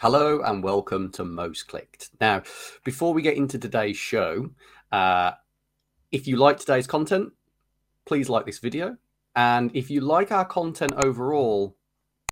Hello and welcome to Most Clicked. Now, before we get into today's show, uh, if you like today's content, please like this video. And if you like our content overall,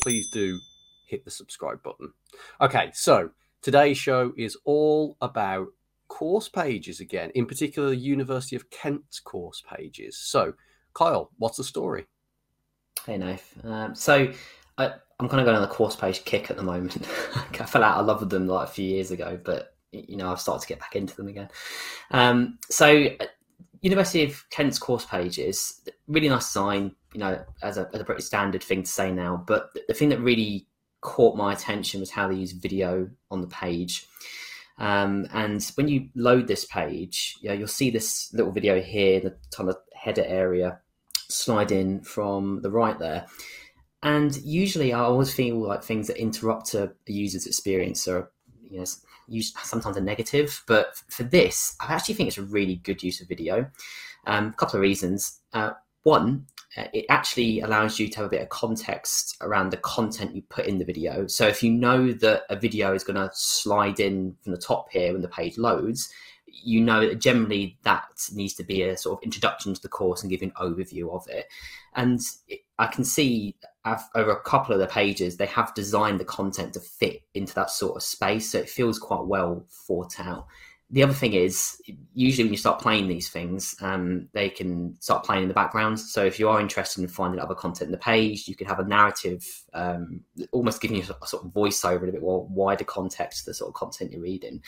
please do hit the subscribe button. Okay, so today's show is all about course pages again, in particular, the University of Kent's course pages. So, Kyle, what's the story? Hey, Nath. Um, so, I, am kind of going on the course page kick at the moment. I fell out of love with them like a few years ago, but you know I've started to get back into them again. Um, so, uh, University of Kent's course pages, really nice design. You know, as a, as a pretty standard thing to say now. But the thing that really caught my attention was how they use video on the page. Um, and when you load this page, you know, you'll see this little video here the kind of header area slide in from the right there. And usually, I always feel like things that interrupt a, user's experience are, you know, sometimes a negative. But for this, I actually think it's a really good use of video. Um, a couple of reasons. Uh, one, uh, it actually allows you to have a bit of context around the content you put in the video. So if you know that a video is going to slide in from the top here when the page loads, you know that generally that needs to be a sort of introduction to the course and give an overview of it. And I can see over a couple of the pages, they have designed the content to fit into that sort of space. So it feels quite well thought out. The other thing is, usually when you start playing these things, um, they can start playing in the background. So if you are interested in finding other content in the page, you can have a narrative, um, almost giving you a sort of voiceover, and a bit more wider context to the sort of content you're reading.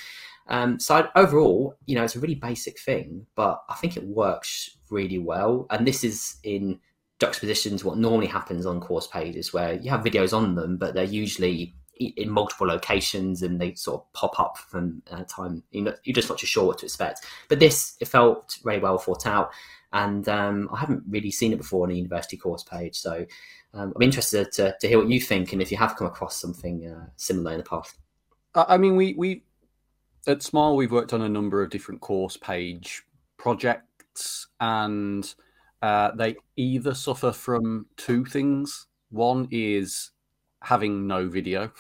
Um, so overall, you know, it's a really basic thing, but I think it works really well. And this is in juxtaposition to what normally happens on course pages, where you have videos on them, but they're usually in multiple locations and they sort of pop up from uh, time. You know, you're just not too sure what to expect. But this it felt very well thought out, and um, I haven't really seen it before on a university course page. So um, I'm interested to, to hear what you think and if you have come across something uh, similar in the past. I mean, we we at Smile we've worked on a number of different course page projects, and uh, they either suffer from two things. One is having no video.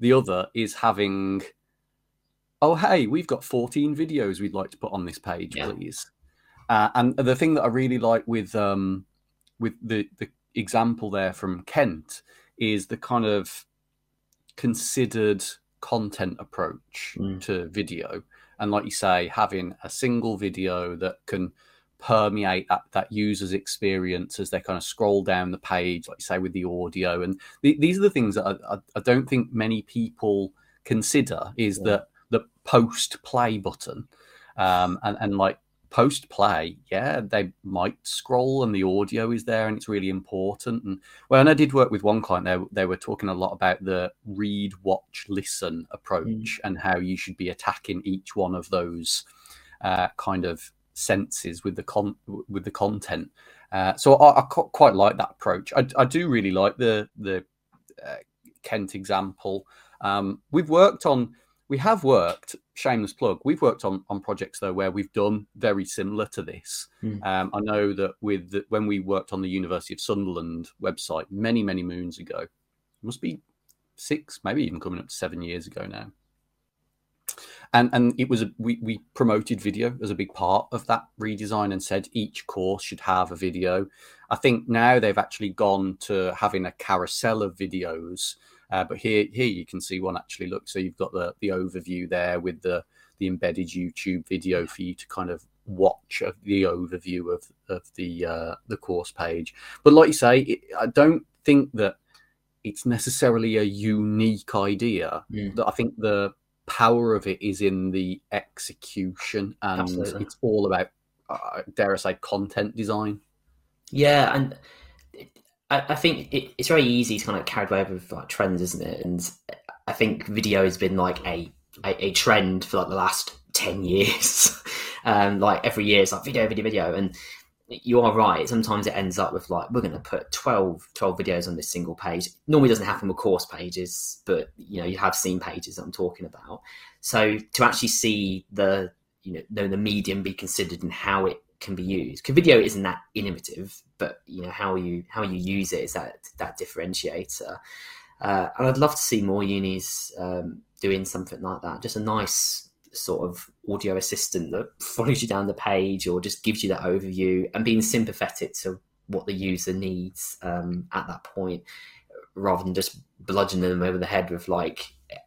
the other is having, oh hey, we've got 14 videos we'd like to put on this page, yeah. please. Uh, and the thing that I really like with um, with the the example there from Kent is the kind of considered content approach mm. to video. And like you say, having a single video that can permeate that, that user's experience as they kind of scroll down the page, like you say, with the audio. And th- these are the things that I, I, I, don't think many people consider is yeah. that the post play button. Um, and, and like post play, yeah, they might scroll and the audio is there and it's really important. And well, and I did work with one client there, they were talking a lot about the read, watch, listen approach mm. and how you should be attacking each one of those uh, kind of senses with the con with the content. Uh, so I, I, quite like that approach. I, I, do really like the the uh, Kent example. Um, we've worked on we have worked shameless plug we've worked on on projects though where we've done very similar to this mm. um, i know that with the, when we worked on the university of sunderland website many many moons ago must be six maybe even coming up to seven years ago now and and it was a, we we promoted video as a big part of that redesign and said each course should have a video i think now they've actually gone to having a carousel of videos uh, but here, here you can see one actually. Look, so you've got the the overview there with the the embedded YouTube video for you to kind of watch the overview of of the uh, the course page. But like you say, it, I don't think that it's necessarily a unique idea. Mm. That I think the power of it is in the execution, and Absolutely. it's all about, uh, dare I say, content design. Yeah, and I, I think it, it's very easy to kind of carried away with like trends, isn't it? And I think video has been like a a, a trend for like the last ten years. um, like every year, it's like video, video, video, and you are right. Sometimes it ends up with like we're going to put 12, 12 videos on this single page. Normally doesn't happen with course pages, but you know you have seen pages that I'm talking about. So to actually see the you know the, the medium be considered and how it can be used. Because video isn't that innovative, but you know how you how you use it is that that differentiator. Uh, and I'd love to see more unis um, doing something like that. Just a nice sort of audio assistant that follows you down the page or just gives you that overview and being sympathetic to what the user needs um, at that point rather than just bludgeoning them over the head with like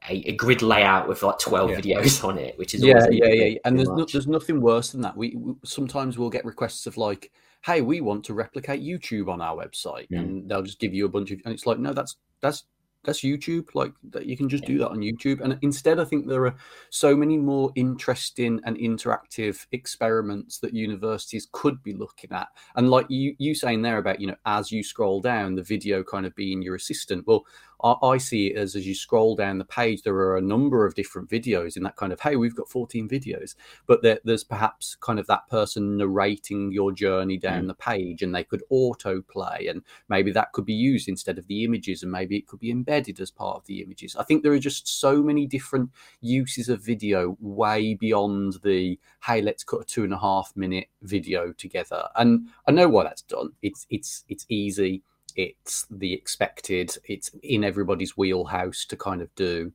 a, a grid layout with like 12 yeah. videos on it which is yeah yeah yeah and there's no, there's nothing worse than that we, we, sometimes we'll get requests of like hey we want to replicate youtube on our website mm. and they'll just give you a bunch of and it's like no that's that's that's YouTube. Like that, you can just do that on YouTube. And instead, I think there are so many more interesting and interactive experiments that universities could be looking at. And like you, you saying there about you know, as you scroll down, the video kind of being your assistant. Well, I, see it as as you scroll down the page, there are a number of different videos in that kind of hey, we've got 14 videos, but there, there's perhaps kind of that person narrating your journey down mm. the page, and they could autoplay, and maybe that could be used instead of the images, and maybe it could be embedded as part of the images. I think there are just so many different uses of video way beyond the hey, let's cut a two and a half minute video together, and I know why that's done. It's it's it's easy it's the expected, it's in everybody's wheelhouse to kind of do.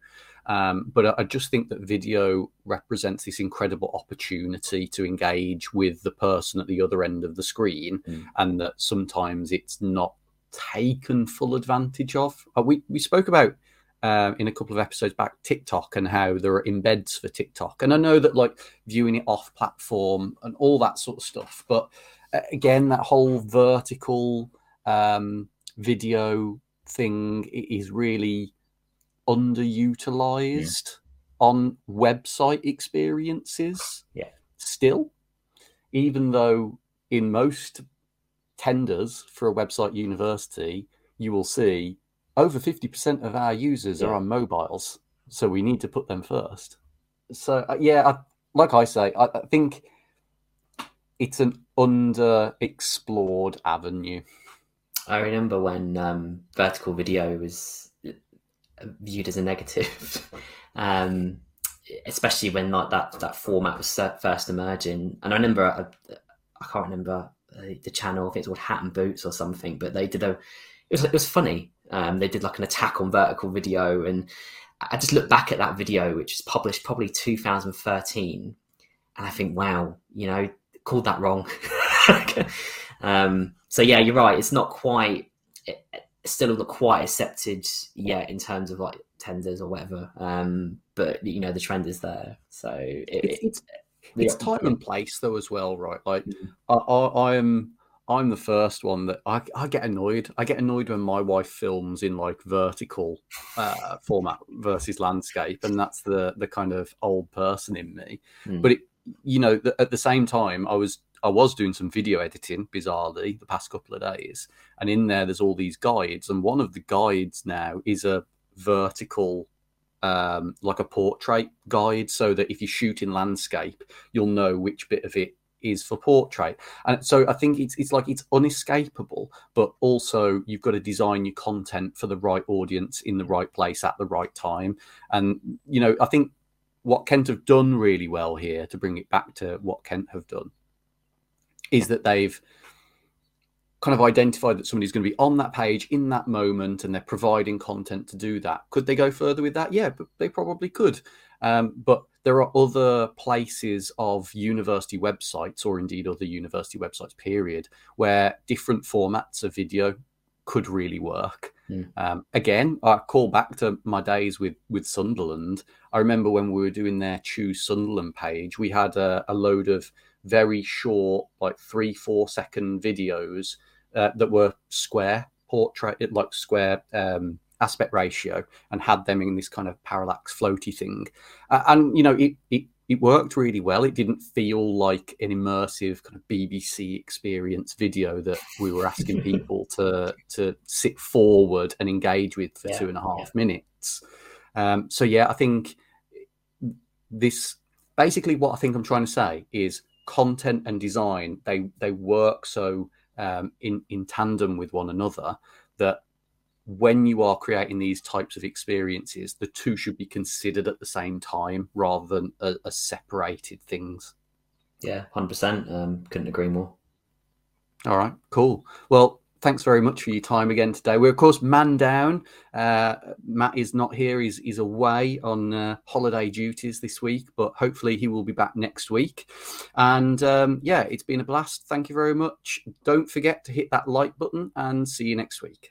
Um, but I just think that video represents this incredible opportunity to engage with the person at the other end of the screen, mm. and that sometimes it's not taken full advantage of. Uh, we we spoke about uh, in a couple of episodes back TikTok and how there are embeds for TikTok, and I know that like viewing it off platform and all that sort of stuff, but uh, again, that whole vertical um, video thing is really underutilized yeah. on website experiences. Yeah. Still, even though in most tenders for a website university, you will see over 50% of our users yeah. are on mobiles. So we need to put them first. So, uh, yeah, I, like I say, I, I think it's an underexplored avenue. I remember when um, vertical video was viewed as a negative, um, especially when like that that format was first emerging. And I remember I, uh, I can't remember uh, the channel. I think it's called Hat and Boots or something. But they did a it was it was funny. Um, they did like an attack on vertical video, and I just look back at that video, which was published probably 2013, and I think, wow, you know, called that wrong. um, so yeah, you're right. It's not quite, it's still not quite accepted yet in terms of like tenders or whatever. Um, but you know, the trend is there. So it, it's, it's, it's time and place though as well, right? Like mm-hmm. I, I, I am. I'm the first one that I, I, get annoyed. I get annoyed when my wife films in like vertical uh, format versus landscape, and that's the the kind of old person in me. Mm. But it, you know, the, at the same time, I was I was doing some video editing, bizarrely, the past couple of days, and in there there's all these guides, and one of the guides now is a vertical, um, like a portrait guide, so that if you shoot in landscape, you'll know which bit of it is for portrait. And so I think it's it's like it's unescapable, but also you've got to design your content for the right audience in the right place at the right time. And you know, I think what Kent have done really well here to bring it back to what Kent have done is that they've kind of identified that somebody's going to be on that page in that moment and they're providing content to do that. Could they go further with that? Yeah, they probably could. Um, but there are other places of university websites or indeed other university websites, period, where different formats of video could really work. Mm. Um, again, I call back to my days with with Sunderland. I remember when we were doing their Choose Sunderland page, we had a, a load of very short, like three, four second videos uh, that were square portrait, like square um, aspect ratio, and had them in this kind of parallax floaty thing. Uh, and, you know, it, it, it worked really well. It didn't feel like an immersive kind of BBC experience video that we were asking people to to sit forward and engage with for yeah, two and a half yeah. minutes. Um, so yeah, I think this basically what I think I'm trying to say is content and design they they work so um, in in tandem with one another that when you are creating these types of experiences, the two should be considered at the same time rather than as separated things. Yeah, hundred um, percent. Couldn't agree more. All right, cool. Well, thanks very much for your time again today. We're of course man down. Uh, Matt is not here; he's, he's away on uh, holiday duties this week, but hopefully he will be back next week. And um, yeah, it's been a blast. Thank you very much. Don't forget to hit that like button, and see you next week.